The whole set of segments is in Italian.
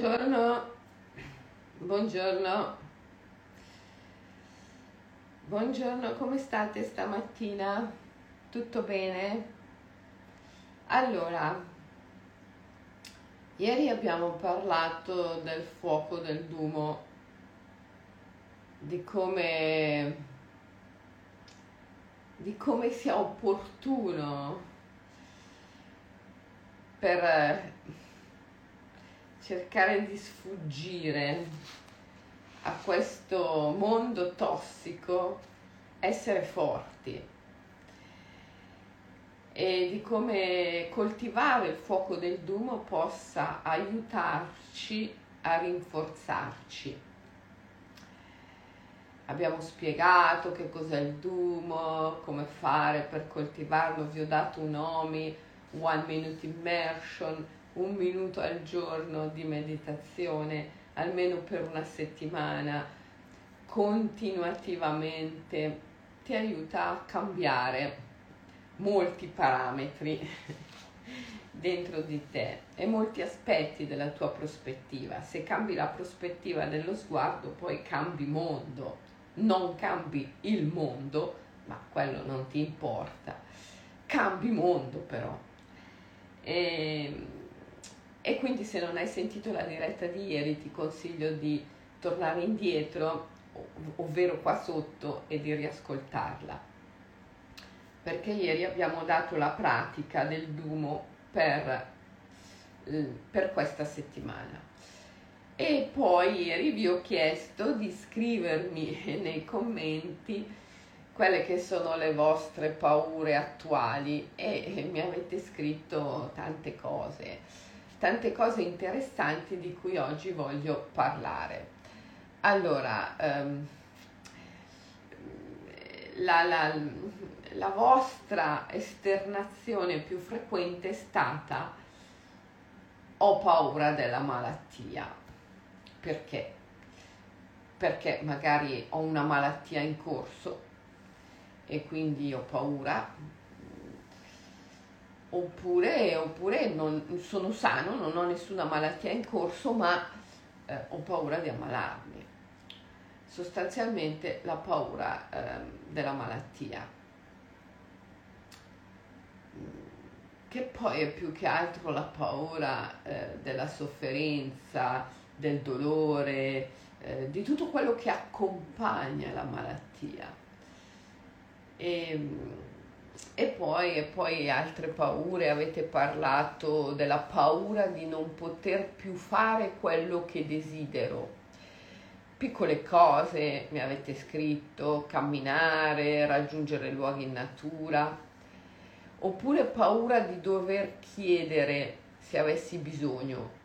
Buongiorno, buongiorno, buongiorno, come state stamattina? Tutto bene? Allora, ieri abbiamo parlato del fuoco del Dumo, di come, di come sia opportuno per cercare di sfuggire a questo mondo tossico, essere forti e di come coltivare il fuoco del Dumo possa aiutarci a rinforzarci. Abbiamo spiegato che cos'è il Dumo, come fare per coltivarlo, vi ho dato un nomi, One Minute Immersion, un minuto al giorno di meditazione, almeno per una settimana, continuativamente, ti aiuta a cambiare molti parametri dentro di te e molti aspetti della tua prospettiva. Se cambi la prospettiva dello sguardo, poi cambi mondo, non cambi il mondo, ma quello non ti importa. Cambi mondo però. E e quindi se non hai sentito la diretta di ieri ti consiglio di tornare indietro, ovvero qua sotto, e di riascoltarla. Perché ieri abbiamo dato la pratica del Dumo per, per questa settimana. E poi ieri vi ho chiesto di scrivermi nei commenti quelle che sono le vostre paure attuali e mi avete scritto tante cose tante cose interessanti di cui oggi voglio parlare. Allora, um, la, la, la vostra esternazione più frequente è stata ho paura della malattia. Perché? Perché magari ho una malattia in corso e quindi ho paura oppure, oppure non, sono sano, non ho nessuna malattia in corso, ma eh, ho paura di ammalarmi. Sostanzialmente la paura eh, della malattia, che poi è più che altro la paura eh, della sofferenza, del dolore, eh, di tutto quello che accompagna la malattia. E, ehm, e poi, e poi altre paure, avete parlato della paura di non poter più fare quello che desidero. Piccole cose, mi avete scritto, camminare, raggiungere luoghi in natura, oppure paura di dover chiedere se avessi bisogno.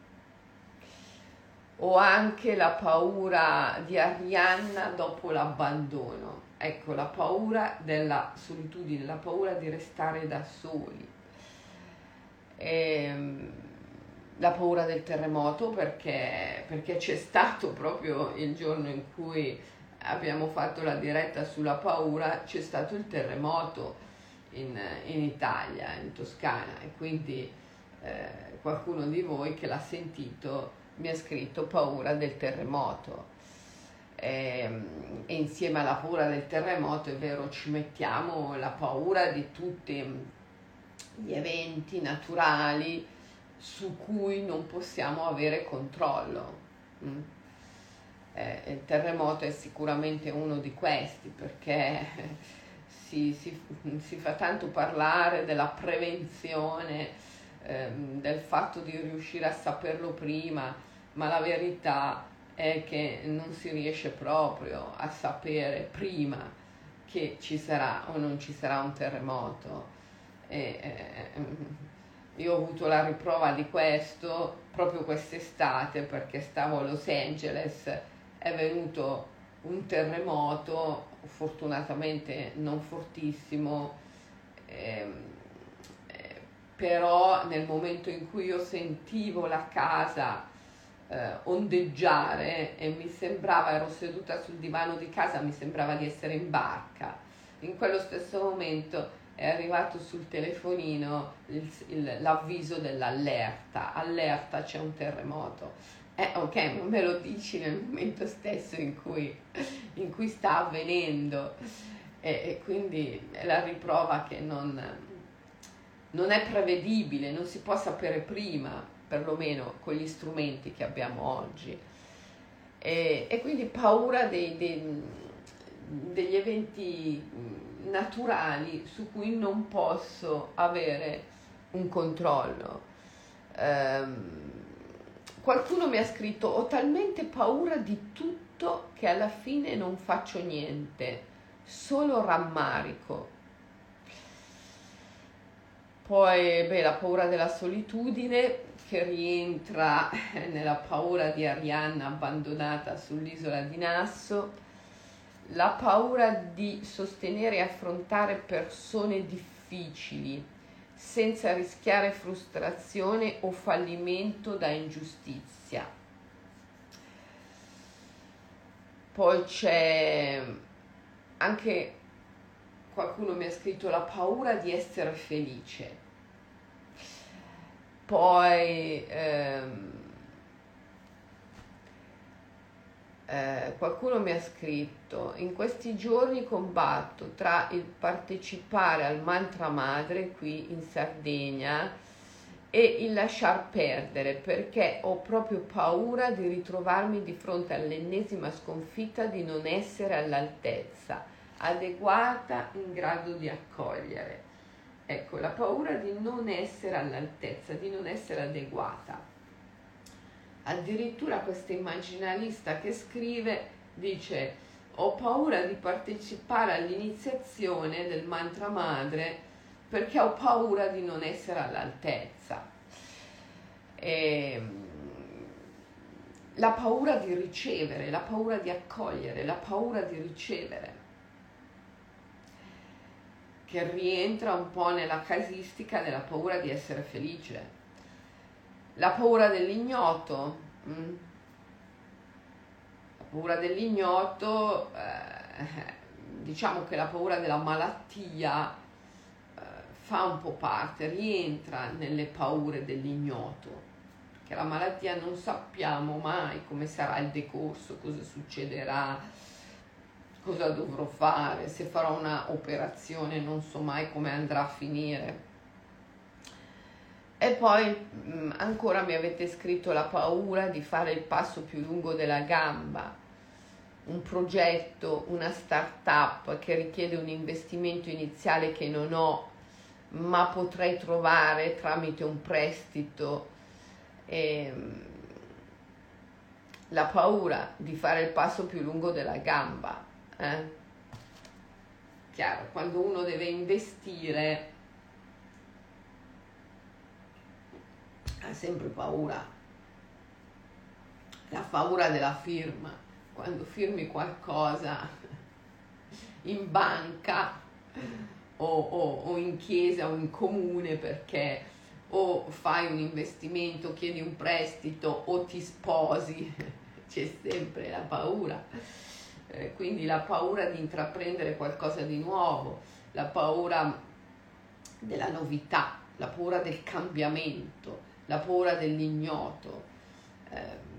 O anche la paura di Arianna dopo l'abbandono ecco, la paura della solitudine, la paura di restare da soli, e, ehm, la paura del terremoto perché, perché c'è stato proprio il giorno in cui abbiamo fatto la diretta sulla paura, c'è stato il terremoto in, in Italia, in Toscana. E quindi eh, qualcuno di voi che l'ha sentito mi ha scritto paura del terremoto e insieme alla paura del terremoto, è vero, ci mettiamo la paura di tutti gli eventi naturali su cui non possiamo avere controllo. Mm? Eh, il terremoto è sicuramente uno di questi perché si, si, si fa tanto parlare della prevenzione, ehm, del fatto di riuscire a saperlo prima, ma la verità è che non si riesce proprio a sapere prima che ci sarà o non ci sarà un terremoto. E, eh, io ho avuto la riprova di questo proprio quest'estate perché stavo a Los Angeles, è venuto un terremoto, fortunatamente non fortissimo, ehm, eh, però nel momento in cui io sentivo la casa eh, ondeggiare e mi sembrava, ero seduta sul divano di casa, mi sembrava di essere in barca. In quello stesso momento è arrivato sul telefonino il, il, l'avviso dell'allerta, allerta c'è un terremoto. Eh, ok, ma me lo dici nel momento stesso in cui, in cui sta avvenendo e, e, quindi è la riprova che non, non è prevedibile, non si può sapere prima, perlomeno con gli strumenti che abbiamo oggi. E, e quindi paura dei, dei, degli eventi naturali su cui non posso avere un controllo. Um, qualcuno mi ha scritto ho talmente paura di tutto che alla fine non faccio niente, solo rammarico. Poi beh, la paura della solitudine che rientra nella paura di Arianna abbandonata sull'isola di Nasso la paura di sostenere e affrontare persone difficili senza rischiare frustrazione o fallimento da ingiustizia. Poi c'è anche qualcuno mi ha scritto la paura di essere felice. Poi ehm, Eh, qualcuno mi ha scritto, in questi giorni combatto tra il partecipare al mantra madre qui in Sardegna e il lasciar perdere perché ho proprio paura di ritrovarmi di fronte all'ennesima sconfitta di non essere all'altezza, adeguata, in grado di accogliere. Ecco, la paura di non essere all'altezza, di non essere adeguata addirittura questa immaginalista che scrive dice ho paura di partecipare all'iniziazione del mantra madre perché ho paura di non essere all'altezza. E, ehm, la paura di ricevere, la paura di accogliere, la paura di ricevere, che rientra un po' nella casistica della paura di essere felice la paura dell'ignoto. Mm. La paura dell'ignoto, eh, diciamo che la paura della malattia eh, fa un po' parte, rientra nelle paure dell'ignoto. Che la malattia non sappiamo mai come sarà il decorso, cosa succederà, cosa dovrò fare, se farò una operazione non so mai come andrà a finire e poi mm, ancora mi avete scritto la paura di fare il passo più lungo della gamba, un progetto, una start-up che richiede un investimento iniziale che non ho, ma potrei trovare tramite un prestito. E, ehm, la paura di fare il passo più lungo della gamba. Eh? Chiaro, quando uno deve investire ha sempre paura, la paura della firma, quando firmi qualcosa in banca o, o, o in chiesa o in comune perché o fai un investimento, chiedi un prestito o ti sposi, c'è sempre la paura. Eh, quindi la paura di intraprendere qualcosa di nuovo, la paura della novità, la paura del cambiamento, la paura dell'ignoto. Eh,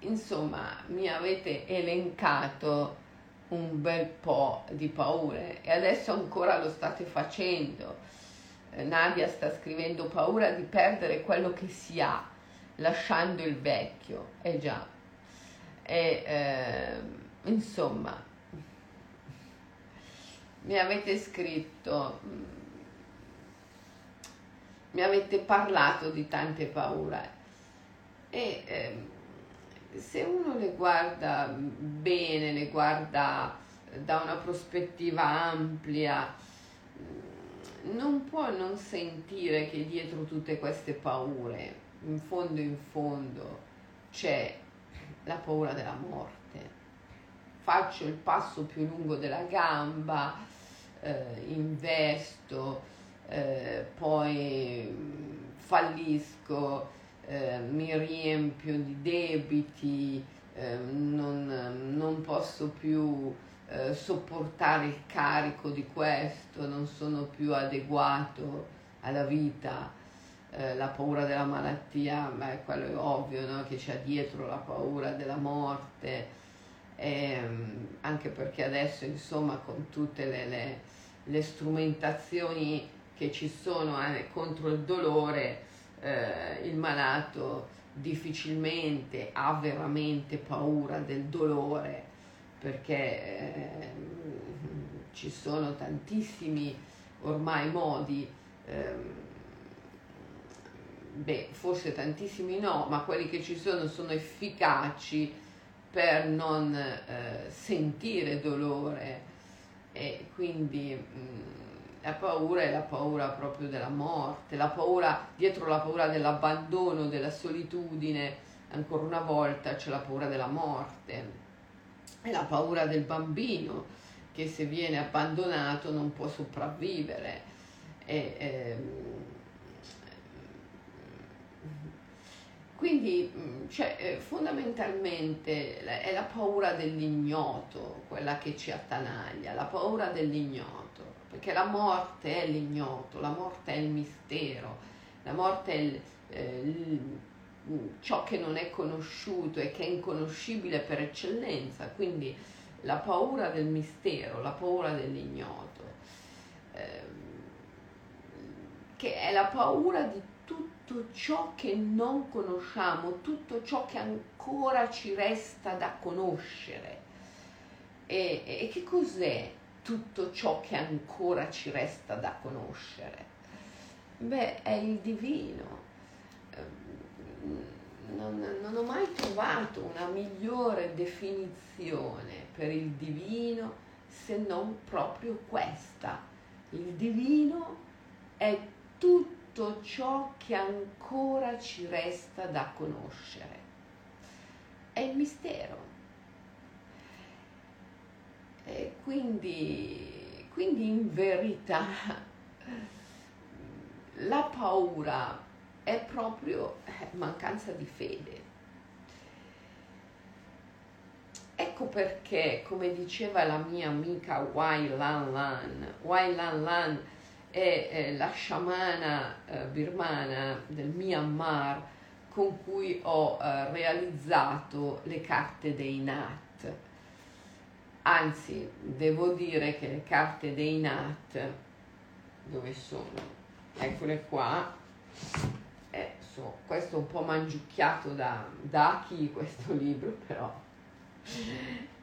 insomma, mi avete elencato un bel po' di paure e adesso ancora lo state facendo. Eh, Nadia sta scrivendo paura di perdere quello che si ha, lasciando il vecchio. Eh già. E, eh, insomma, mi avete scritto mi avete parlato di tante paure e eh, se uno le guarda bene, le guarda da una prospettiva ampia, non può non sentire che dietro tutte queste paure, in fondo in fondo, c'è la paura della morte. Faccio il passo più lungo della gamba, eh, investo, eh, poi mm, fallisco, eh, mi riempio di debiti, eh, non, non, posso più eh, sopportare il carico di questo, non sono più adeguato alla vita. eh, la paura della malattia, ma quello è ovvio no? che c'è dietro la paura della morte, ehm, anche perché adesso insomma con tutte le, le, le strumentazioni che ci sono eh, contro il dolore, eh, il malato difficilmente ha veramente paura del dolore perché eh, ci sono tantissimi ormai modi, eh, beh forse tantissimi no, ma quelli che ci sono sono efficaci per non eh, sentire dolore e quindi mh, mm, la paura è la paura proprio della morte, la paura, dietro la paura dell'abbandono, della solitudine, ancora una volta c'è la paura della morte, è la paura del bambino che se viene abbandonato non può sopravvivere. E, ehm, quindi cioè, eh, fondamentalmente è la paura dell'ignoto quella che ci attanaglia, la paura dell'ignoto perché la morte è l'ignoto, la morte è il mistero, la morte è il, eh, il, ciò che non è conosciuto e che è inconoscibile per eccellenza, quindi la paura del mistero, la paura dell'ignoto, eh, che è la paura di tutto ciò che non conosciamo, tutto ciò che ancora ci resta da conoscere. E, e che cos'è tutto ciò che ancora ci resta da conoscere? Beh, è il divino. Ehm, non, non, ho mai trovato una migliore definizione per il divino se non proprio questa. Il divino è tutto ciò che ancora ci resta da conoscere. È il mistero e quindi, quindi in verità la paura è proprio eh, mancanza di fede. Ecco perché, come diceva la mia amica Wai Lan Lan, Wai Lan Lan è, la sciamana eh, birmana del Myanmar con cui ho eh, realizzato le carte dei Nat Anzi, devo dire che le carte dei NAT, dove sono? Eccole qua. Eh, so, questo è un po' mangiucchiato da, da chi questo libro, però.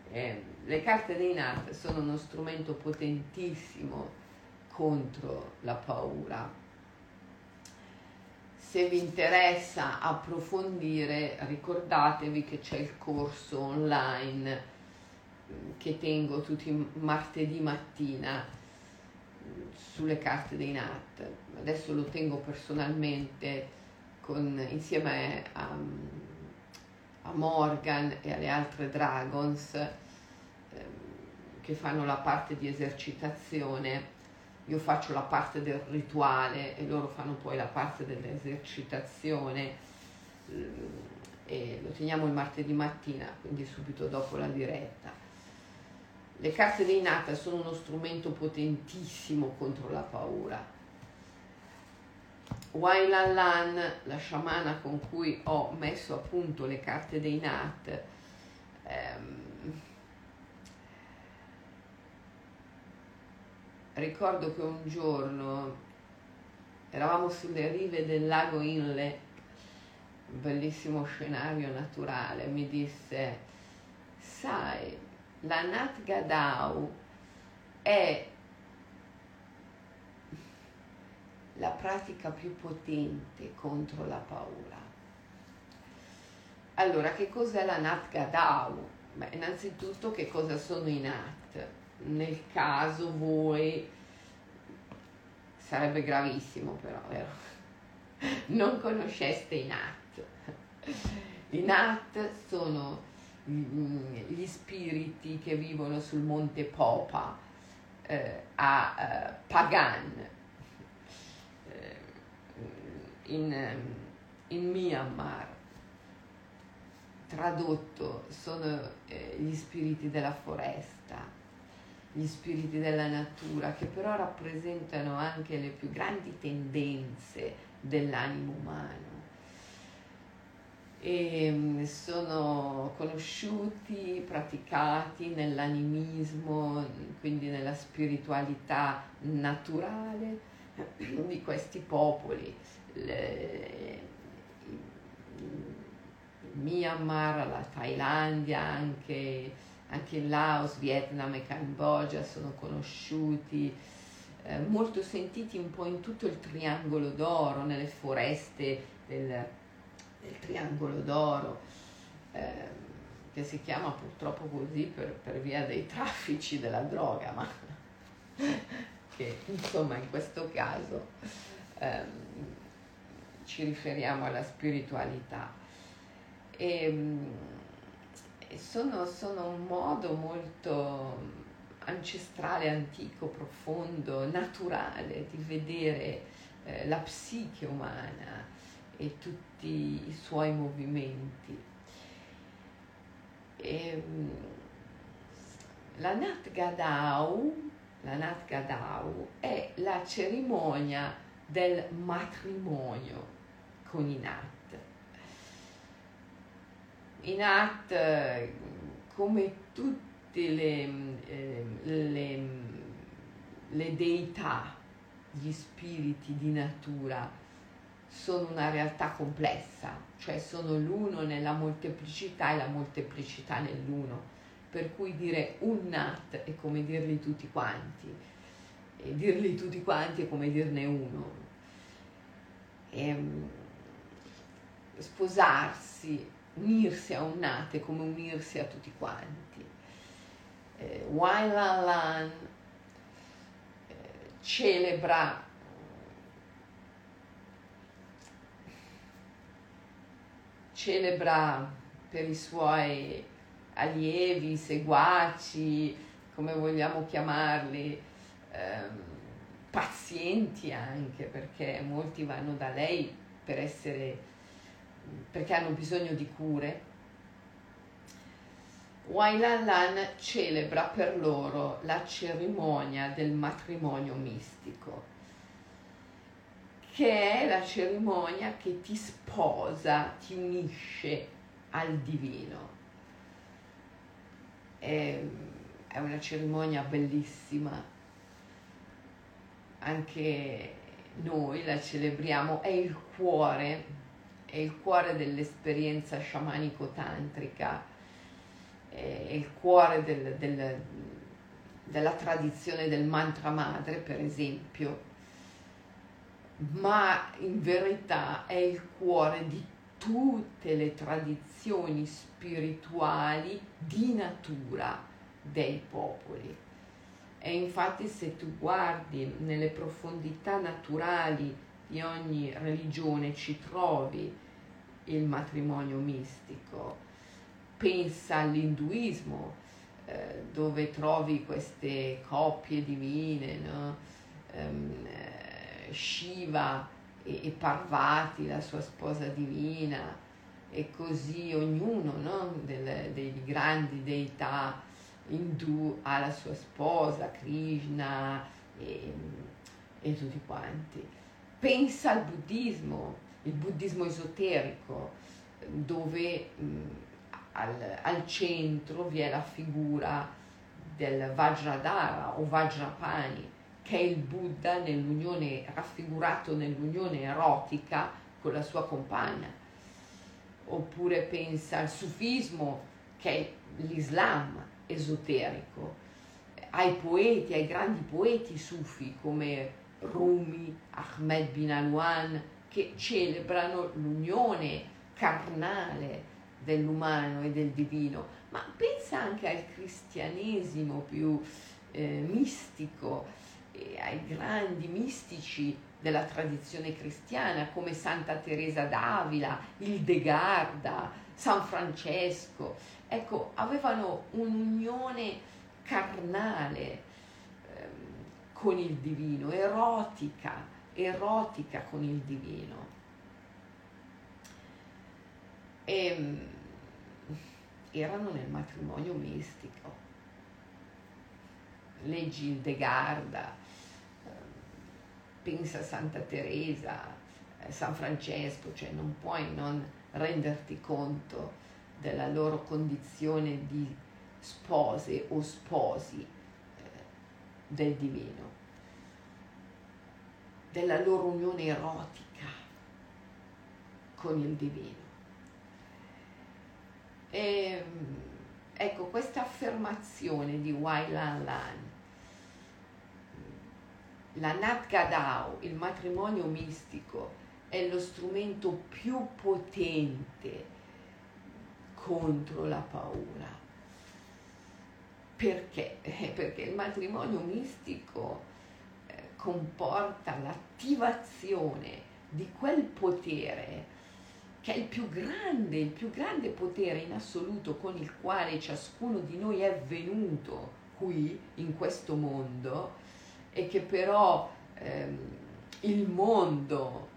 Le carte dei NAT sono uno strumento potentissimo contro la paura. Se vi interessa approfondire, ricordatevi che c'è il corso online che tengo tutti martedì mattina sulle carte dei NAT. Adesso lo tengo personalmente con, insieme a, a, Morgan e alle altre Dragons eh, che fanno la parte di esercitazione. Io faccio la parte del rituale e loro fanno poi la parte dell'esercitazione e lo teniamo il martedì mattina, quindi subito dopo la diretta. Le carte dei Nata sono uno strumento potentissimo contro la paura. Wailan Lan, la sciamana con cui ho messo a punto le carte dei Nat, ehm, ricordo che un giorno eravamo sulle rive del lago Inle, un bellissimo scenario naturale, mi disse, sai, la Nat Gadau è la pratica più potente contro la paura. Allora, che cos'è la Nat Gadau? Beh, innanzitutto che cosa sono i Nat? Nel caso voi, sarebbe gravissimo però, vero? Non conosceste i Nat. I Nat sono Mm, gli spiriti che vivono sul monte Popa eh, a eh, Pagan eh, in, in, Myanmar. Tradotto sono eh, gli spiriti della foresta, gli spiriti della natura che però rappresentano anche le più grandi tendenze dell'animo umano. E mm, sono conosciuti, praticati nell'animismo, quindi nella spiritualità naturale di questi popoli. Le, Myanmar, la Thailandia, anche, anche in Laos, Vietnam e Cambogia sono conosciuti, eh, molto sentiti un po' in tutto il triangolo d'oro, nelle foreste del, del triangolo d'oro, eh, che si chiama purtroppo così per, per via dei traffici della droga, ma che insomma in questo caso ehm, ci riferiamo alla spiritualità. E, ehm, sono, sono un modo molto ancestrale, antico, profondo, naturale di vedere eh, la psiche umana e tutti i suoi movimenti. E, ehm, la Nat Gadau, la Nat Gadau è la cerimonia del matrimonio con i Nat i Nat, come tutte le, eh, le, le deità, gli spiriti di natura, sono una realtà complessa, cioè sono l'uno nella molteplicità e la molteplicità nell'uno. Per cui dire un nat è come dirli tutti quanti, e dirli tutti quanti è come dirne uno. E, ehm, sposarsi unirsi a un nate come unirsi a tutti quanti. Eh, Lan eh, celebra celebra per i suoi allievi, seguaci, come vogliamo chiamarli, ehm, pazienti anche, perché molti vanno da lei per essere perché hanno bisogno di cure, Wailan Lan celebra per loro la cerimonia del matrimonio mistico, che è la cerimonia che ti sposa, ti unisce al divino. È, è una cerimonia bellissima, anche noi la celebriamo, è il cuore è il cuore dell'esperienza sciamanico-tantrica, è il cuore del, del, della tradizione del mantra madre, per esempio, ma in verità è il cuore di tutte le tradizioni spirituali di natura dei popoli. E infatti se tu guardi nelle profondità naturali di ogni religione ci trovi il matrimonio mistico. Pensa all'induismo, eh, dove trovi queste coppie divine, no? um, Shiva e, e, Parvati, la sua sposa divina, e così ognuno no? Del, dei grandi deità indù ha la sua sposa, Krishna e, e tutti quanti pensa al buddismo, il buddismo esoterico, dove mh, al, al, centro vi è la figura del Vajradhara o Vajrapani, che è il Buddha nell'unione, raffigurato nell'unione erotica con la sua compagna. Oppure pensa al sufismo, che è l'Islam esoterico, ai poeti, ai grandi poeti sufi come Rumi, Ahmed bin Alwan, che celebrano l'unione carnale dell'umano e del divino, ma pensa anche al cristianesimo più eh, mistico, e ai grandi mistici della tradizione cristiana come Santa Teresa d'Avila, il De Garda, San Francesco. Ecco, avevano un'unione carnale con il divino, erotica, erotica con il divino. E, ehm, erano nel matrimonio mistico. Leggi il De Garda, ehm, pensa a Santa Teresa, eh, San Francesco, cioè non puoi non renderti conto della loro condizione di spose o sposi del divino, della loro unione erotica con il divino. E, ehm, ecco, questa affermazione di Wai Lan Lan, la Nat Gadao, il matrimonio mistico, è lo strumento più potente contro la paura. Perché? Eh, perché il matrimonio mistico eh, comporta l'attivazione di quel potere che è il più grande, il più grande potere in assoluto con il quale ciascuno di noi è venuto qui in questo mondo e che però ehm, il mondo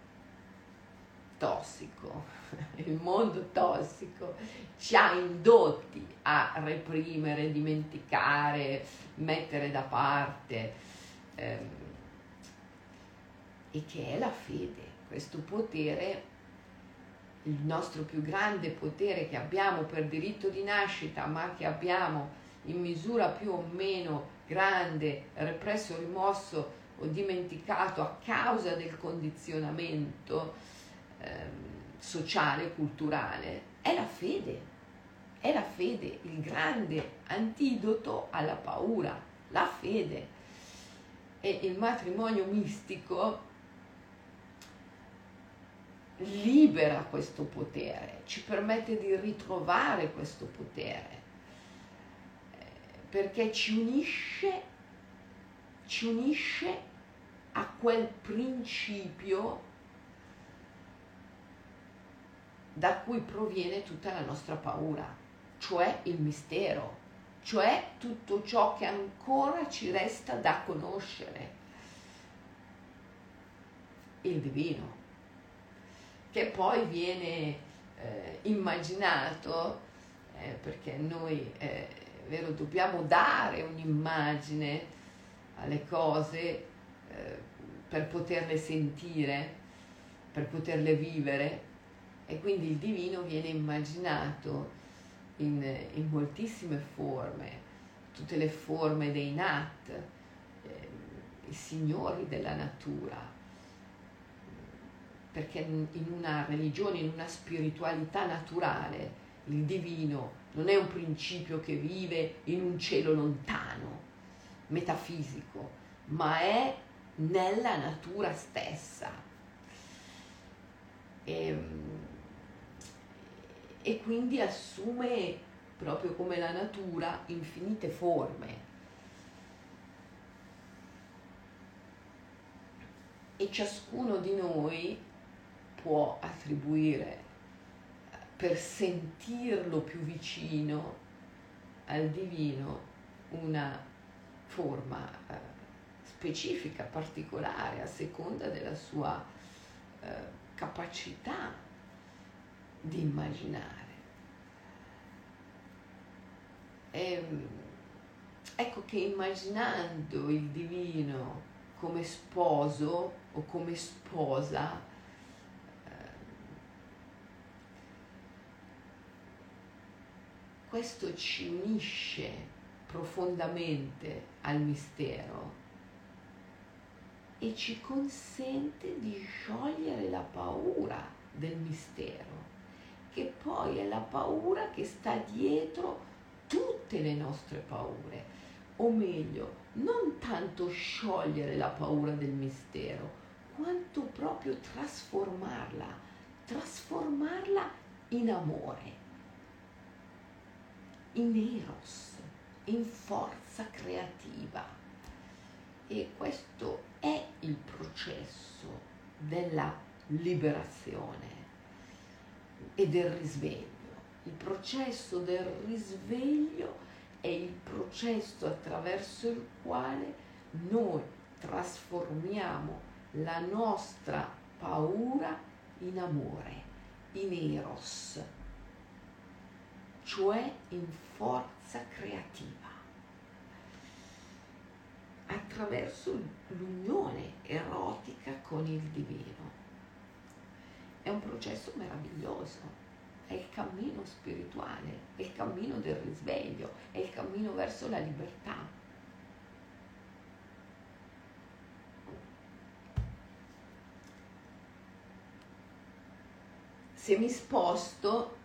tossico, il mondo tossico ci ha indotti a reprimere, dimenticare, mettere da parte ehm, e che è la fede, questo potere il nostro più grande potere che abbiamo per diritto di nascita, ma che abbiamo in misura più o meno grande, represso, rimosso o dimenticato a causa del condizionamento sociale, culturale, è la fede. È la fede, il grande antidoto alla paura, la fede. E il matrimonio mistico libera questo potere, ci permette di ritrovare questo potere, perché ci unisce, ci unisce a quel principio da cui proviene tutta la nostra paura, cioè il mistero, cioè tutto ciò che ancora ci resta da conoscere, il divino che poi viene eh, immaginato, eh, perché noi eh, vero, dobbiamo dare un'immagine alle cose eh, per poterle sentire, per poterle vivere e quindi il divino viene immaginato in, in moltissime forme, tutte le forme dei Nat, eh, i signori della natura, perché in una religione, in una spiritualità naturale, il divino non è un principio che vive in un cielo lontano, metafisico, ma è nella natura stessa. E, ehm, e quindi assume proprio come la natura infinite forme. E ciascuno di noi può attribuire per sentirlo più vicino al divino una forma eh, specifica, particolare, a seconda della sua eh, capacità di immaginare. E, ehm, ecco che immaginando il divino come sposo o come sposa, questo ci unisce profondamente al mistero e ci consente di sciogliere la paura del mistero, che poi è la paura che sta dietro tutte le nostre paure, o meglio, non tanto sciogliere la paura del mistero, quanto proprio trasformarla, trasformarla in amore in eros, in forza creativa. E questo è il processo della liberazione e del risveglio. Il processo del risveglio è il processo attraverso il quale noi trasformiamo la nostra paura in amore, in eros, cioè in forza creativa, attraverso l'unione erotica con il divino. È un processo meraviglioso, è il cammino spirituale, è il cammino del risveglio, è il cammino verso la libertà. Se mi sposto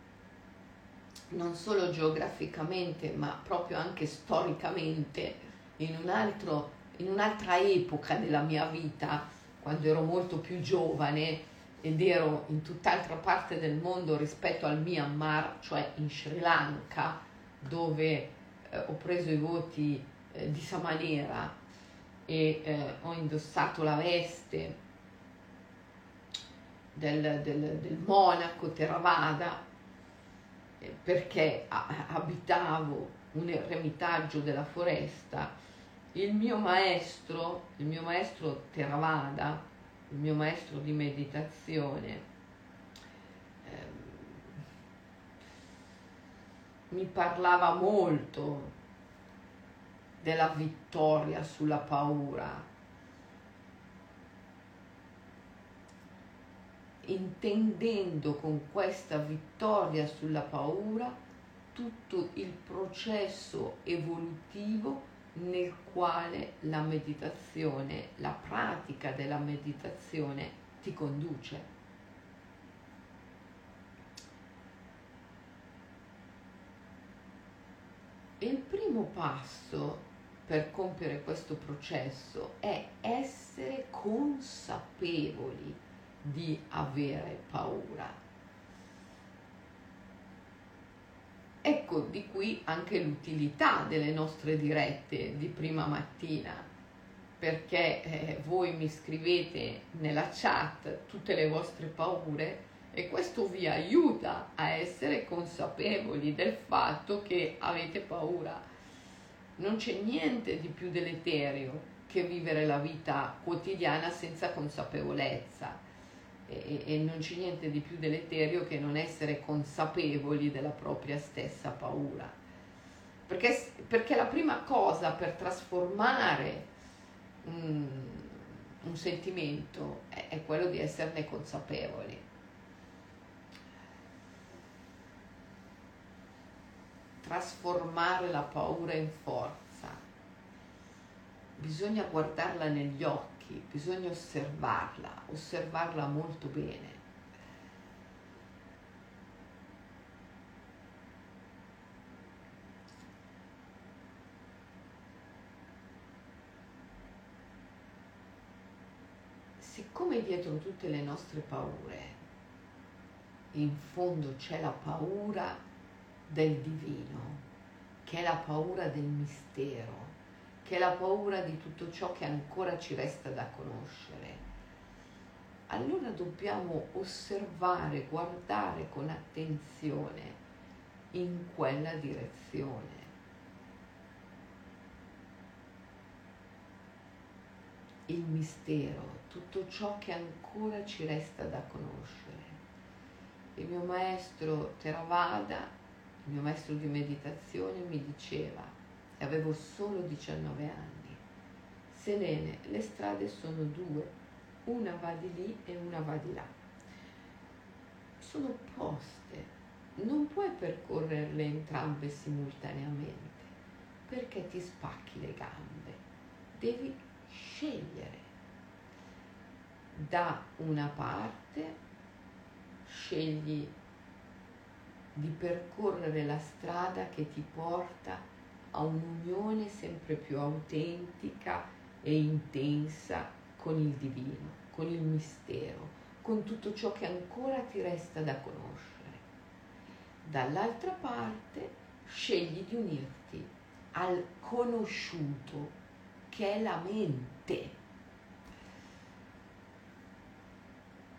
non solo geograficamente ma proprio anche storicamente in, un altro, in un'altra epoca della mia vita, quando ero molto più giovane ed ero in tutt'altra parte del mondo rispetto al Myanmar, cioè in Sri Lanka, dove eh, ho preso i voti eh, di Samanera e eh, ho indossato la veste del, del, del monaco Theravada eh, perché abitavo un eremitaggio della foresta, il mio maestro, il mio maestro Theravada, il mio maestro di meditazione, ehm, mi parlava molto della vittoria sulla paura, intendendo con questa vittoria sulla paura tutto il processo evolutivo nel quale la meditazione, la pratica della meditazione ti conduce. Il primo passo per compiere questo processo è essere consapevoli di avere paura. Ecco di qui anche l'utilità delle nostre dirette di prima mattina, perché eh, voi mi scrivete nella chat tutte le vostre paure e questo vi aiuta a essere consapevoli del fatto che avete paura. Non c'è niente di più deleterio che vivere la vita quotidiana senza consapevolezza e, e non c'è niente di più deleterio che non essere consapevoli della propria stessa paura. Perché, perché la prima cosa per trasformare un, un sentimento è, è quello di esserne consapevoli. Trasformare la paura in forza. Bisogna guardarla negli occhi occhi, bisogna osservarla, osservarla molto bene. Siccome dietro tutte le nostre paure in fondo c'è la paura del divino, che è la paura del mistero, che è la paura di tutto ciò che ancora ci resta da conoscere. Allora dobbiamo osservare, guardare con attenzione in quella direzione. Il mistero, tutto ciò che ancora ci resta da conoscere. Il mio maestro Theravada, il mio maestro di meditazione mi diceva e avevo solo 19 anni. Selene, le strade sono due, una va di lì e una va di là. Sono opposte, non puoi percorrerle entrambe simultaneamente perché ti spacchi le gambe. Devi scegliere. Da una parte scegli di percorrere la strada che ti porta a un'unione sempre più autentica e intensa con il divino, con il mistero, con tutto ciò che ancora ti resta da conoscere. Dall'altra parte scegli di unirti al conosciuto che è la mente.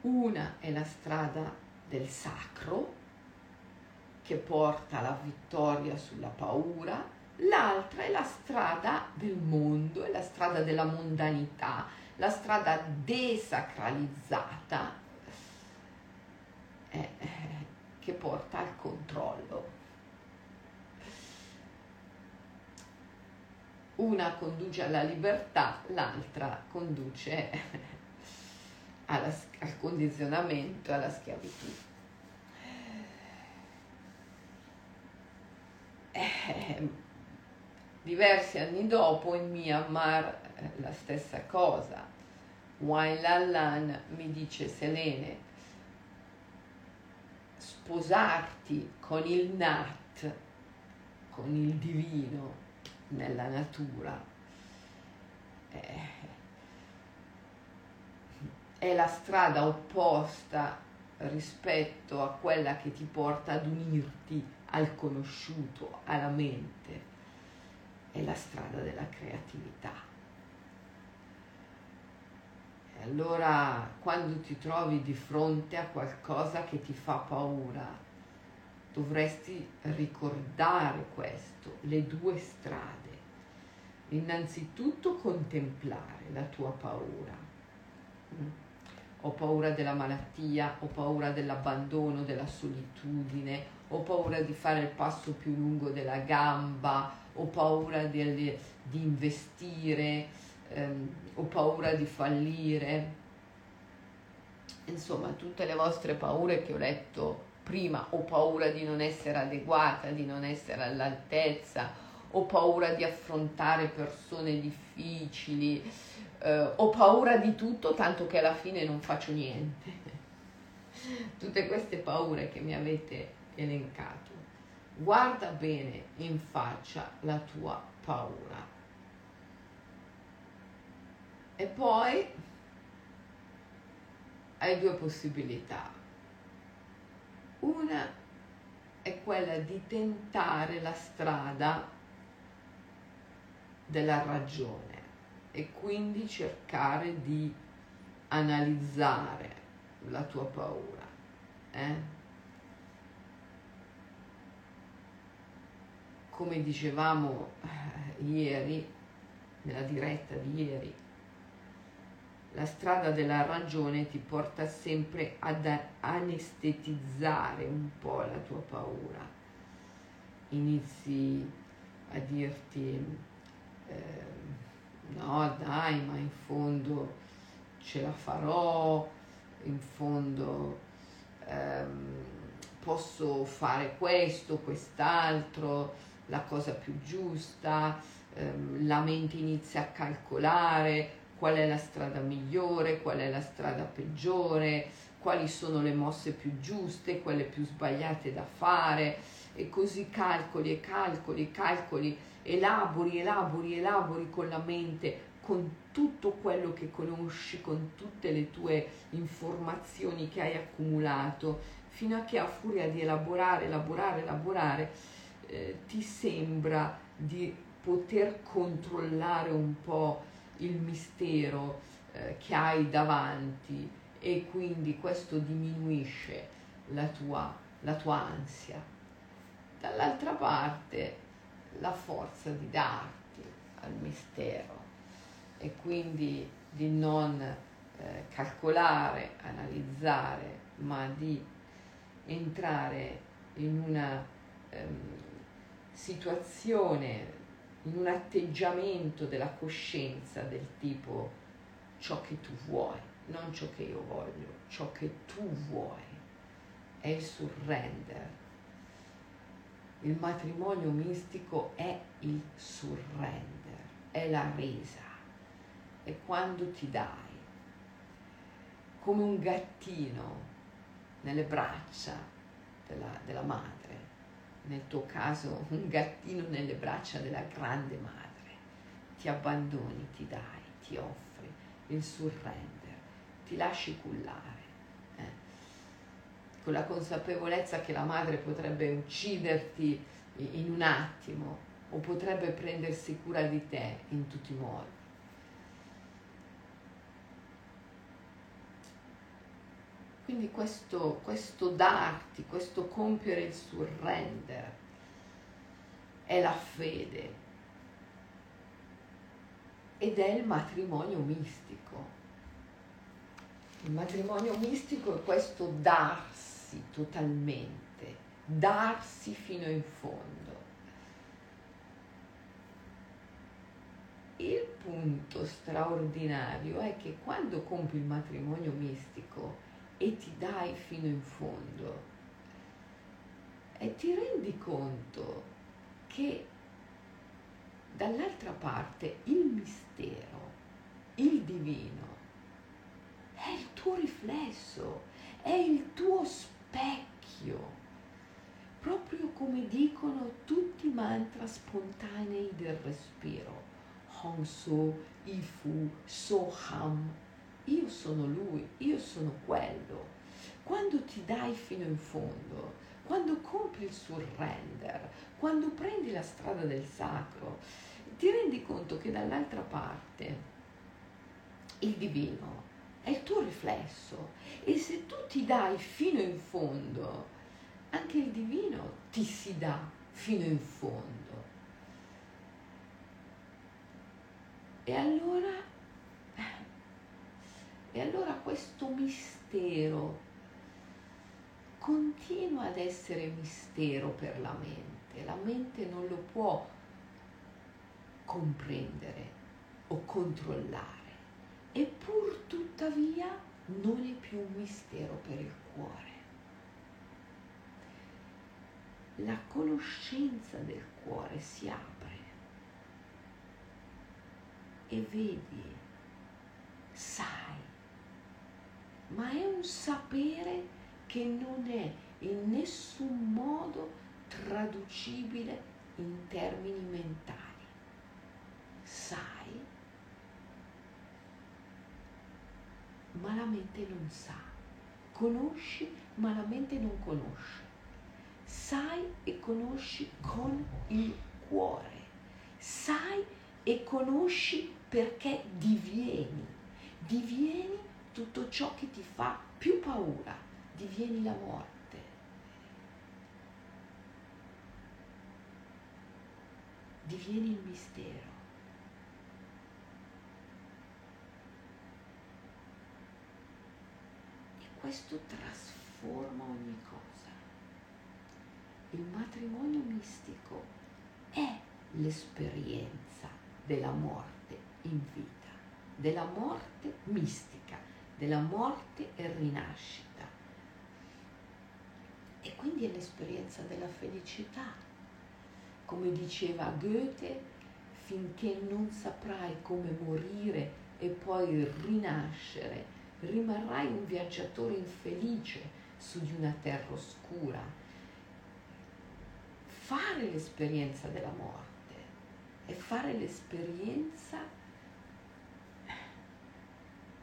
Una è la strada del sacro che porta alla vittoria sulla paura l'altra è la strada del mondo, è la strada della mondanità, la strada desacralizzata eh, che porta al controllo. Una conduce alla libertà, l'altra conduce alla, al condizionamento alla schiavitù. Eh, diversi anni dopo in Myanmar eh, la stessa cosa. Wang Lan mi dice Selene, sposarti con il Nat, con il divino nella natura, eh, è la strada opposta rispetto a quella che ti porta ad unirti al conosciuto, alla mente. È la strada della creatività. E allora quando ti trovi di fronte a qualcosa che ti fa paura, dovresti ricordare questo, le due strade. Innanzitutto contemplare la tua paura. Mm ho paura della malattia, ho paura dell'abbandono, della solitudine, ho paura di fare il passo più lungo della gamba, ho paura di, di investire, ehm, ho paura di fallire. Insomma, tutte le vostre paure che ho letto prima, ho paura di non essere adeguata, di non essere all'altezza, ho paura di affrontare persone difficili, eh, ho paura di tutto tanto che alla fine non faccio niente. Tutte queste paure che mi avete elencato. Guarda bene in faccia la tua paura. E poi hai due possibilità. Una è quella di tentare la strada della ragione e quindi cercare di analizzare la tua paura. Eh? Come dicevamo eh, ieri, nella diretta di ieri, la strada della ragione ti porta sempre ad anestetizzare un po' la tua paura. Inizi a dirti eh, no dai, ma in fondo ce la farò, in fondo ehm, posso fare questo, quest'altro, la cosa più giusta, ehm, la mente inizia a calcolare qual è la strada migliore, qual è la strada peggiore, quali sono le mosse più giuste, quelle più sbagliate da fare e così calcoli e calcoli, calcoli elabori, elabori, elabori con la mente, con tutto quello che conosci, con tutte le tue informazioni che hai accumulato, fino a che a furia di elaborare, elaborare, elaborare, eh, ti sembra di poter controllare un po' il mistero eh, che hai davanti e quindi questo diminuisce la tua, la tua ansia. Dall'altra parte la forza di darti al mistero e quindi di non eh, calcolare, analizzare, ma di entrare in una ehm, situazione, in un atteggiamento della coscienza del tipo ciò che tu vuoi, non ciò che io voglio, ciò che tu vuoi, è il surrender il matrimonio mistico è il surrender, è la resa, è quando ti dai, come un gattino nelle braccia della, della madre, nel tuo caso un gattino nelle braccia della grande madre, ti abbandoni, ti dai, ti offri il surrender, ti lasci cullare con la consapevolezza che la madre potrebbe ucciderti in un attimo o potrebbe prendersi cura di te in tutti i modi. Quindi questo, questo darti, questo compiere il surrender è la fede ed è il matrimonio mistico. Il matrimonio mistico è questo darsi totalmente, darsi fino in fondo. Il punto straordinario è che quando compi il matrimonio mistico e ti dai fino in fondo e ti rendi conto che dall'altra parte il mistero, il divino, è il tuo riflesso, è il tuo specchio proprio come dicono tutti i mantra spontanei del respiro. Hong So, Ifu, Soham. Io sono lui, io sono quello. Quando ti dai fino in fondo, quando compri il surrender, quando prendi la strada del sacro, ti rendi conto che dall'altra parte il divino è il tuo riflesso e se tu ti dai fino in fondo, anche il divino ti si dà fino in fondo. E allora, e allora questo mistero continua ad essere mistero per la mente. La mente non lo può comprendere o controllare. Eppur tuttavia non è più un mistero per il cuore. la conoscenza del cuore si apre e vedi, sai, ma è un sapere che non è in nessun modo traducibile in termini mentali. Sai, ma la mente non sa. Conosci, ma la mente non conosce sai e conosci con il cuore, sai e conosci perché divieni, divieni tutto ciò che ti fa più paura, divieni la morte. Divieni il mistero. E questo trasforma ogni cosa il matrimonio mistico è l'esperienza della morte in vita, della morte mistica, della morte e rinascita. E quindi è l'esperienza della felicità. Come diceva Goethe, finché non saprai come morire e poi rinascere, rimarrai un viaggiatore infelice su di una terra oscura fare l'esperienza della morte e fare l'esperienza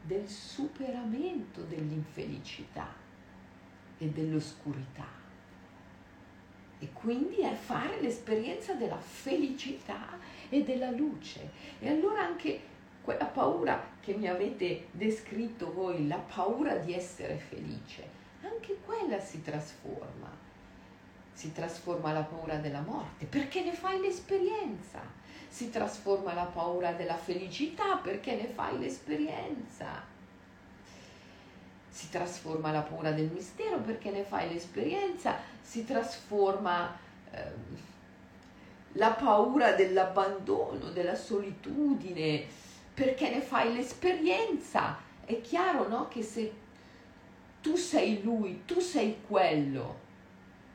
del superamento dell'infelicità e dell'oscurità. E quindi è fare l'esperienza della felicità e della luce. E allora anche quella paura che mi avete descritto voi, la paura di essere felice, anche quella si trasforma si trasforma la paura della morte perché ne fai l'esperienza, si trasforma la paura della felicità perché ne fai l'esperienza, si trasforma la paura del mistero perché ne fai l'esperienza, si trasforma eh, la paura dell'abbandono, della solitudine perché ne fai l'esperienza. È chiaro no? che se tu sei lui, tu sei quello,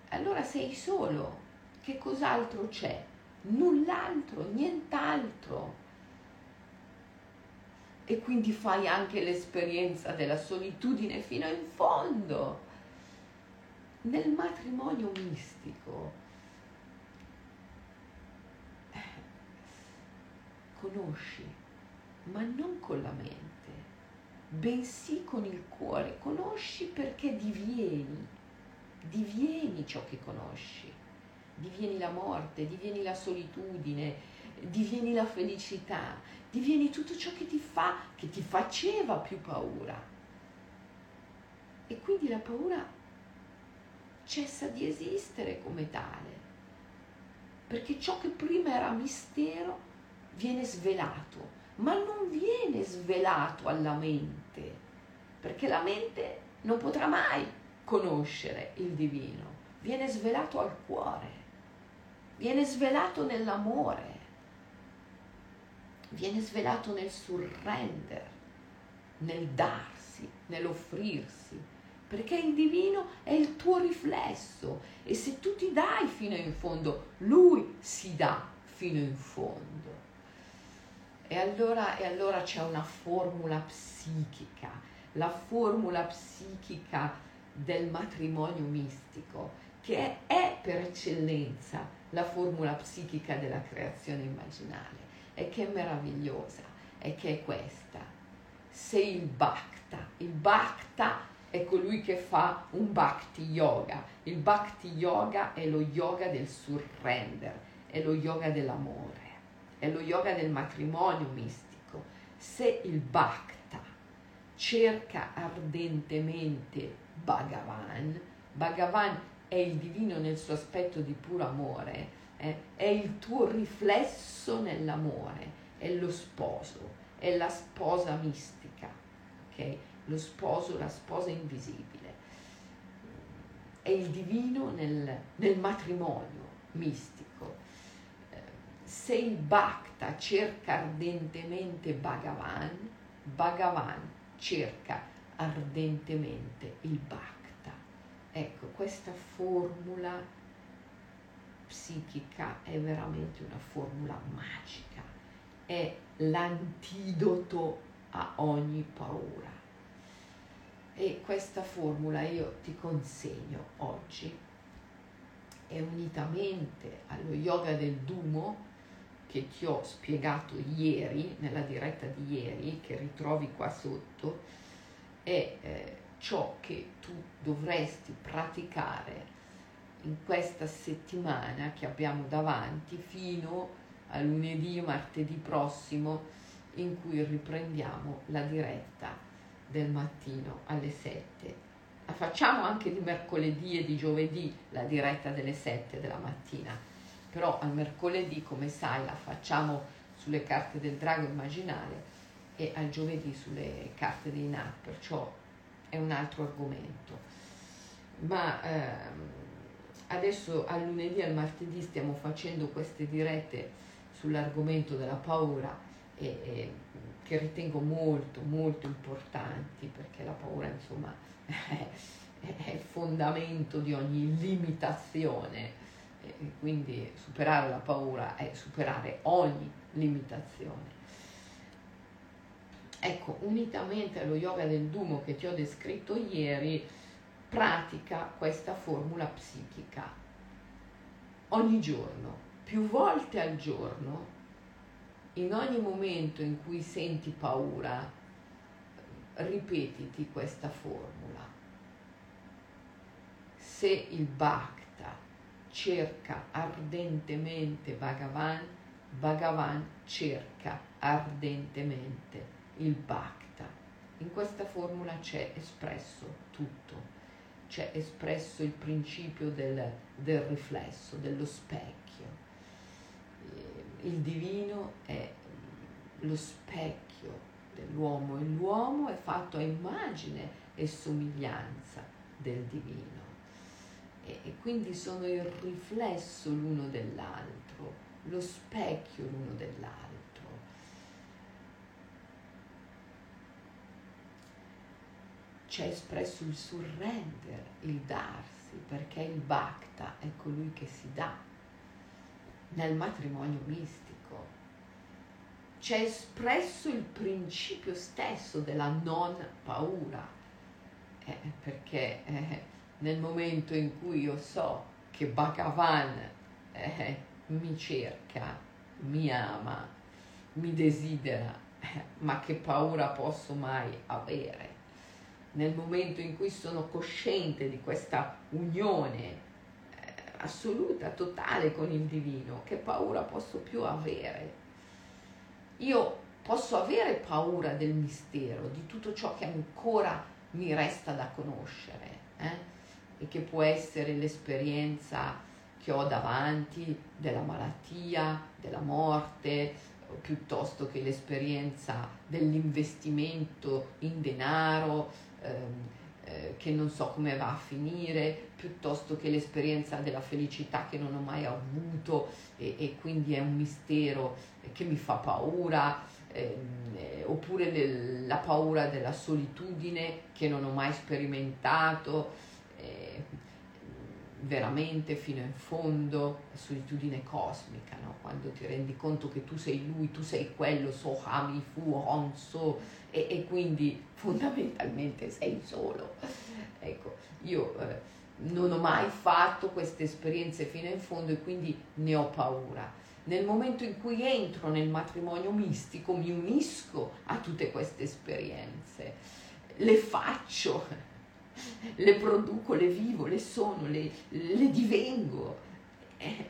allora sei solo. Che cos'altro c'è? Null'altro, nient'altro. E quindi fai anche l'esperienza della solitudine fino in fondo. Nel matrimonio mistico conosci, ma non con la mente, bensì con il cuore, conosci perché divieni divieni ciò che conosci, divieni la morte, divieni la solitudine, divieni la felicità, divieni tutto ciò che ti fa, che ti faceva più paura. E quindi la paura cessa di esistere come tale, perché ciò che prima era mistero viene svelato, ma non viene svelato alla mente, perché la mente non potrà mai conoscere il divino, viene svelato al cuore, viene svelato nell'amore. viene svelato nel surrender, nel darsi, nell'offrirsi, perché il divino è il tuo riflesso e se tu ti dai fino in fondo, lui si dà fino in fondo. E allora, e allora c'è una formula psichica, la formula psichica del matrimonio mistico, che è per eccellenza la formula psichica della creazione immaginale e che è meravigliosa e che è questa. Sei il Bhakta, il Bhakta è colui che fa un Bhakti Yoga. Il Bhakti Yoga è lo yoga del surrender, è lo yoga dell'amore, è lo yoga del matrimonio mistico. Se il Bhakta cerca ardentemente Bhagavan, Bhagavan è il divino nel suo aspetto di puro amore, eh? è il tuo riflesso nell'amore, è lo sposo, è la sposa mistica, ok? Lo sposo, la sposa invisibile. È il divino nel, nel matrimonio mistico. Se il Bhakta cerca ardentemente Bhagavan, Bhagavan cerca ardentemente il Bhakta. Ecco, questa formula psichica è veramente una formula magica, è l'antidoto a ogni paura. E questa formula io ti consegno oggi. E unitamente allo yoga del Dumo che ti ho spiegato ieri, nella diretta di ieri, che ritrovi qua sotto, è eh, ciò che tu dovresti praticare in questa settimana che abbiamo davanti fino a lunedì o martedì prossimo in cui riprendiamo la diretta del mattino alle 7. La facciamo anche di mercoledì e di giovedì la diretta delle 7 della mattina, però al mercoledì, come sai, la facciamo sulle carte del drago immaginale e al giovedì sulle carte dei NAT, perciò è un altro argomento. Ma ehm, adesso al lunedì e al martedì stiamo facendo queste dirette sull'argomento della paura e, e, che ritengo molto molto importanti perché la paura insomma è, il fondamento di ogni limitazione e quindi superare la paura è superare ogni limitazione Ecco, unitamente allo yoga del Dumo che ti ho descritto ieri, pratica questa formula psichica ogni giorno, più volte al giorno, in ogni momento in cui senti paura, ripetiti questa formula. Se il Bhakta cerca ardentemente Bhagavan, Bhagavan cerca ardentemente il Bhakta. In questa formula c'è espresso tutto, c'è espresso il principio del, del riflesso, dello specchio. Eh, il divino è lo specchio dell'uomo e l'uomo è fatto a immagine e somiglianza del divino e, e quindi sono il riflesso l'uno dell'altro, lo specchio l'uno dell'altro. C'è espresso il surrender, il darsi, perché il bhakta è colui che si dà nel matrimonio mistico. C'è espresso il principio stesso della non paura, eh, perché eh, nel momento in cui io so che Bhagavan eh, mi cerca, mi ama, mi desidera, eh, ma che paura posso mai avere? Nel momento in cui sono cosciente di questa unione eh, assoluta, totale con il divino, che paura posso più avere? Io posso avere paura del mistero, di tutto ciò che ancora mi resta da conoscere eh? e che può essere l'esperienza che ho davanti della malattia, della morte, piuttosto che l'esperienza dell'investimento in denaro, ehm, eh, che non so come va a finire, piuttosto che l'esperienza della felicità che non ho mai avuto e, e quindi è un mistero che mi fa paura, ehm, eh, oppure le, la paura della solitudine che non ho mai sperimentato. Veramente fino in fondo, la solitudine cosmica, no? quando ti rendi conto che tu sei lui, tu sei quello, so ami fu hon so e, e quindi fondamentalmente sei solo. Ecco, io eh, non ho mai fatto queste esperienze fino in fondo e quindi ne ho paura. Nel momento in cui entro nel matrimonio mistico mi unisco a tutte queste esperienze, le faccio, le produco, le vivo, le sono, le, le divengo. E,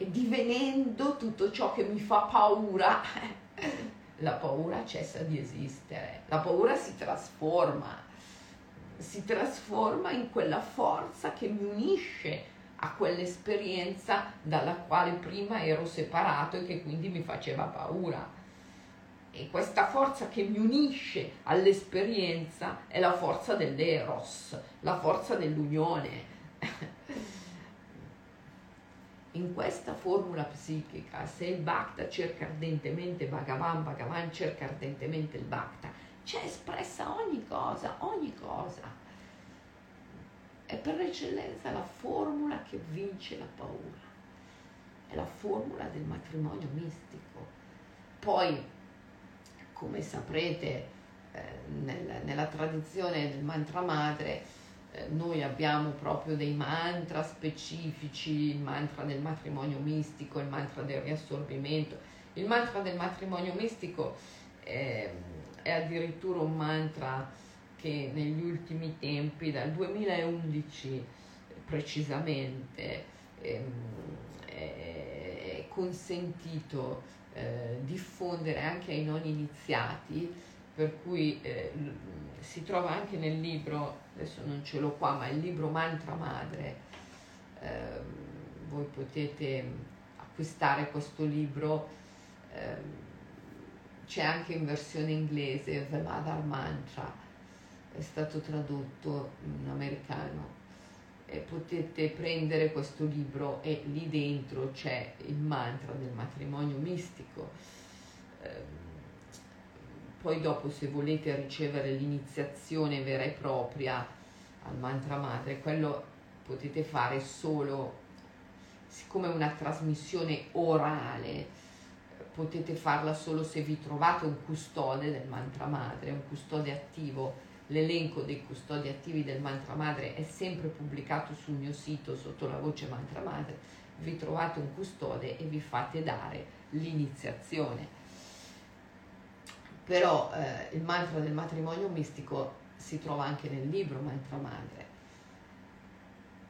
e divenendo tutto ciò che mi fa paura, la paura cessa di esistere, la paura si trasforma, si trasforma in quella forza che mi unisce a quell'esperienza dalla quale prima ero separato e che quindi mi faceva paura. E questa forza che mi unisce all'esperienza è la forza dell'eros, la forza dell'unione. In questa formula psichica, se il Bhakta cerca ardentemente Bhagavan, Bhagavan cerca ardentemente il Bhakta, c'è espressa ogni cosa, ogni cosa. È per eccellenza la formula che vince la paura. È la formula del matrimonio mistico. Poi, come saprete, eh, nel, nella tradizione del mantra madre, eh, noi abbiamo proprio dei mantra specifici, il mantra del matrimonio mistico, il mantra del riassorbimento. Il mantra del matrimonio mistico è, è addirittura un mantra che negli ultimi tempi, dal 2011 precisamente, ehm, è consentito eh, diffondere anche ai non iniziati, per cui eh, si trova anche nel libro, adesso non ce l'ho qua, ma il libro Mantra Madre, eh, voi potete acquistare questo libro, eh, c'è anche in versione inglese, The Mother Mantra, è stato tradotto in americano. E potete prendere questo libro e lì dentro c'è il mantra del matrimonio mistico. Eh, poi dopo se volete ricevere l'iniziazione vera e propria al mantra madre, quello potete fare solo, siccome è una trasmissione orale, potete farla solo se vi trovate un custode del mantra madre, un custode attivo. L'elenco dei custodi attivi del mantra madre è sempre pubblicato sul mio sito sotto la voce mantra madre. Vi trovate un custode e vi fate dare l'iniziazione però eh, il mantra del matrimonio mistico si trova anche nel libro Mantra Madre.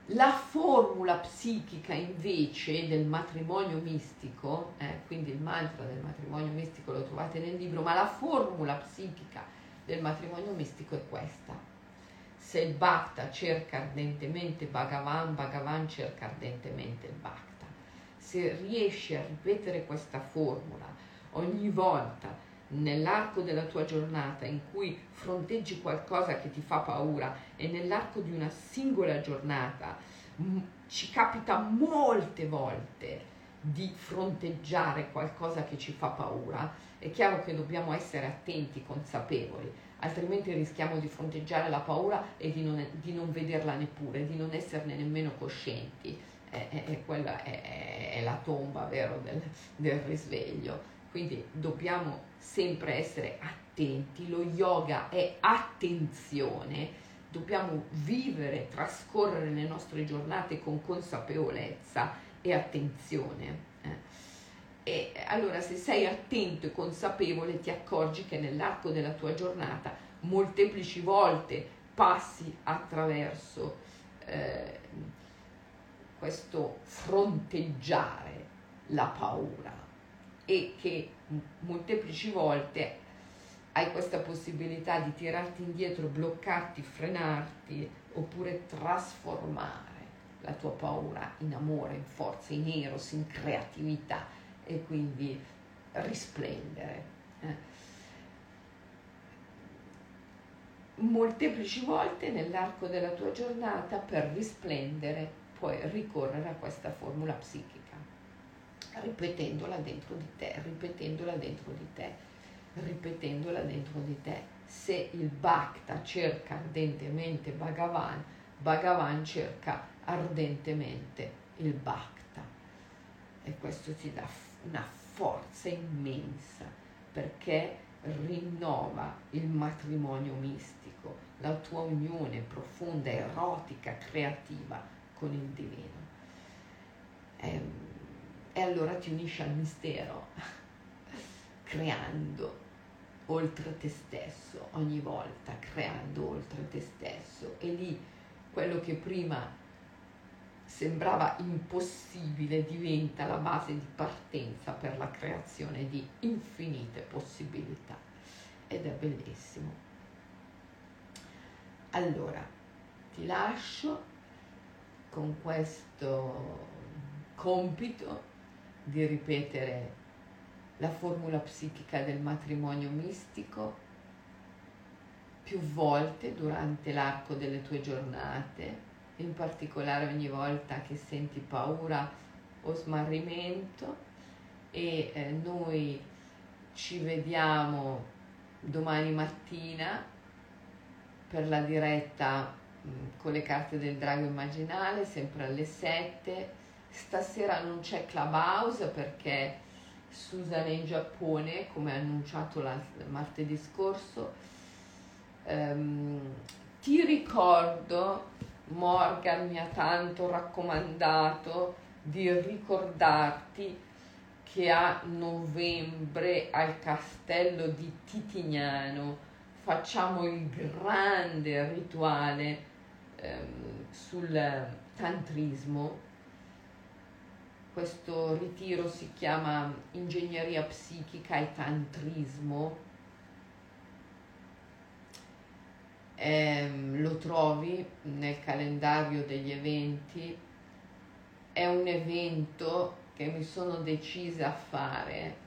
La formula psichica invece del matrimonio mistico, eh, quindi il mantra del matrimonio mistico lo trovate nel libro, ma la formula psichica del matrimonio mistico è questa. Se il Bhakta cerca ardentemente Bhagavan, Bhagavan cerca ardentemente il Bhakta. Se riesci a ripetere questa formula ogni volta nell'arco della tua giornata in cui fronteggi qualcosa che ti fa paura e nell'arco di una singola giornata ci capita molte volte di fronteggiare qualcosa che ci fa paura, è chiaro che dobbiamo essere attenti, consapevoli, altrimenti rischiamo di fronteggiare la paura e di non, di non vederla neppure, di non esserne nemmeno coscienti. E, e, quella è, è, la tomba, vero, del, del risveglio. Quindi dobbiamo sempre essere attenti, lo yoga è attenzione, dobbiamo vivere, trascorrere le nostre giornate con consapevolezza e attenzione. E allora se sei attento e consapevole ti accorgi che nell'arco della tua giornata molteplici volte passi attraverso eh, questo fronteggiare la paura e che molteplici volte hai questa possibilità di tirarti indietro, bloccarti, frenarti oppure trasformare la tua paura in amore, in forza, in eros, in creatività e quindi risplendere. Eh. molteplici volte nell'arco della tua giornata per risplendere puoi ricorrere a questa formula psichica, ripetendola dentro di te, ripetendola dentro di te, ripetendola dentro di te. Se il Bhakta cerca ardentemente Bhagavan, Bhagavan cerca ardentemente il Bhakta. E questo ti dà una forza immensa perché rinnova il matrimonio mistico, la tua unione profonda, erotica, creativa con il divino. E, ehm, e allora ti unisci al mistero, creando oltre te stesso ogni volta, creando oltre te stesso. E lì quello che prima sembrava impossibile diventa la base di partenza per la creazione di infinite possibilità ed è bellissimo. Allora, ti lascio con questo compito di ripetere la formula psichica del matrimonio mistico più volte durante l'arco delle tue giornate in particolare ogni volta che senti paura o smarrimento e eh, noi ci vediamo domani mattina per la diretta mh, mm, con le carte del drago immaginale sempre alle 7 stasera non c'è Clubhouse perché Susan è in Giappone come annunciato la, martedì scorso. Um, ti ricordo Morgan mi ha tanto raccomandato di ricordarti che a novembre al castello di Titignano facciamo il grande rituale ehm, sul tantrismo. Questo ritiro si chiama ingegneria psichica e tantrismo ehm, lo trovi nel calendario degli eventi, è un evento che mi sono decisa a fare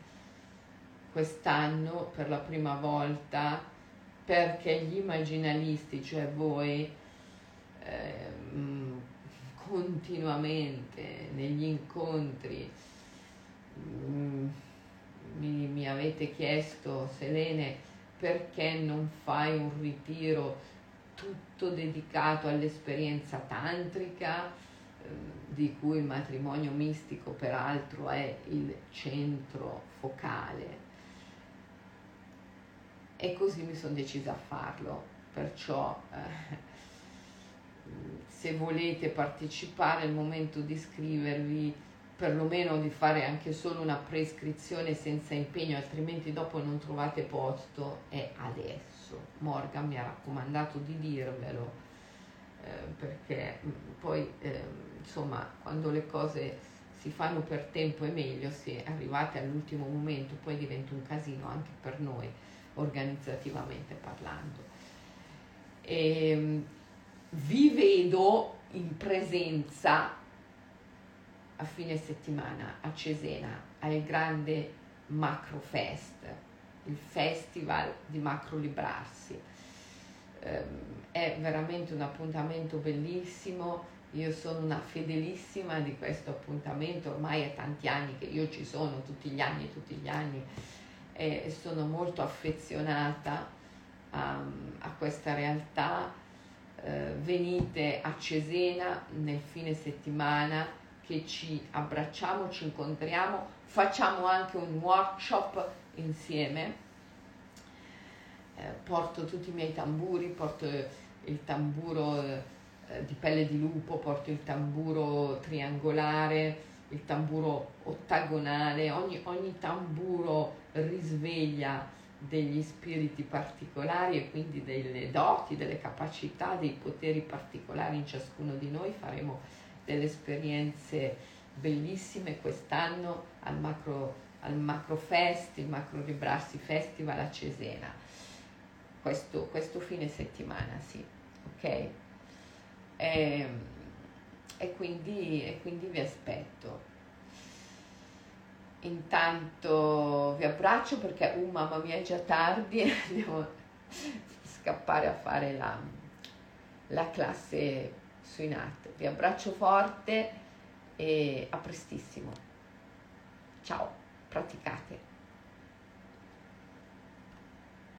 quest'anno per la prima volta perché gli immaginalisti, cioè voi, ehm, continuamente negli incontri mm, mi, mi avete chiesto, Selene, perché non fai un ritiro tutto dedicato all'esperienza tantrica, eh, di cui il matrimonio mistico peraltro è il centro focale. E così mi sono decisa a farlo, perciò eh, se volete partecipare è il momento di iscrivervi perlomeno di fare anche solo una prescrizione senza impegno, altrimenti dopo non trovate posto, è adesso. Morgan mi ha raccomandato di dirvelo, eh, perché mm, poi eh, insomma quando le cose si fanno per tempo è meglio, se arrivate all'ultimo momento poi diventa un casino anche per noi, organizzativamente parlando. E, ehm, vi vedo in presenza a fine settimana a Cesena al grande Macro Fest, il festival di Macro Librarsi. Eh, è veramente un appuntamento bellissimo, io sono una fedelissima di questo appuntamento, ormai è tanti anni che io ci sono, tutti gli anni, tutti gli anni, e sono molto affezionata a, a questa realtà. Eh, venite a Cesena nel fine settimana che ci abbracciamo, ci incontriamo, facciamo anche un workshop insieme. Eh, porto tutti i miei tamburi, porto il tamburo eh, di pelle di lupo, porto il tamburo triangolare, il tamburo ottagonale, ogni, ogni tamburo risveglia degli spiriti particolari e quindi delle doti, delle capacità, dei poteri particolari in ciascuno di noi. Faremo delle esperienze bellissime quest'anno al Macro, al macro Fest, il Macro Librarsi Festival a Cesena, questo, questo fine settimana, sì, ok? E, ehm, e, quindi, e quindi vi aspetto. Intanto vi abbraccio perché, uh mamma mia, è già tardi, devo scappare a fare la, la classe su INAT. Vi abbraccio forte e a prestissimo. Ciao, praticate.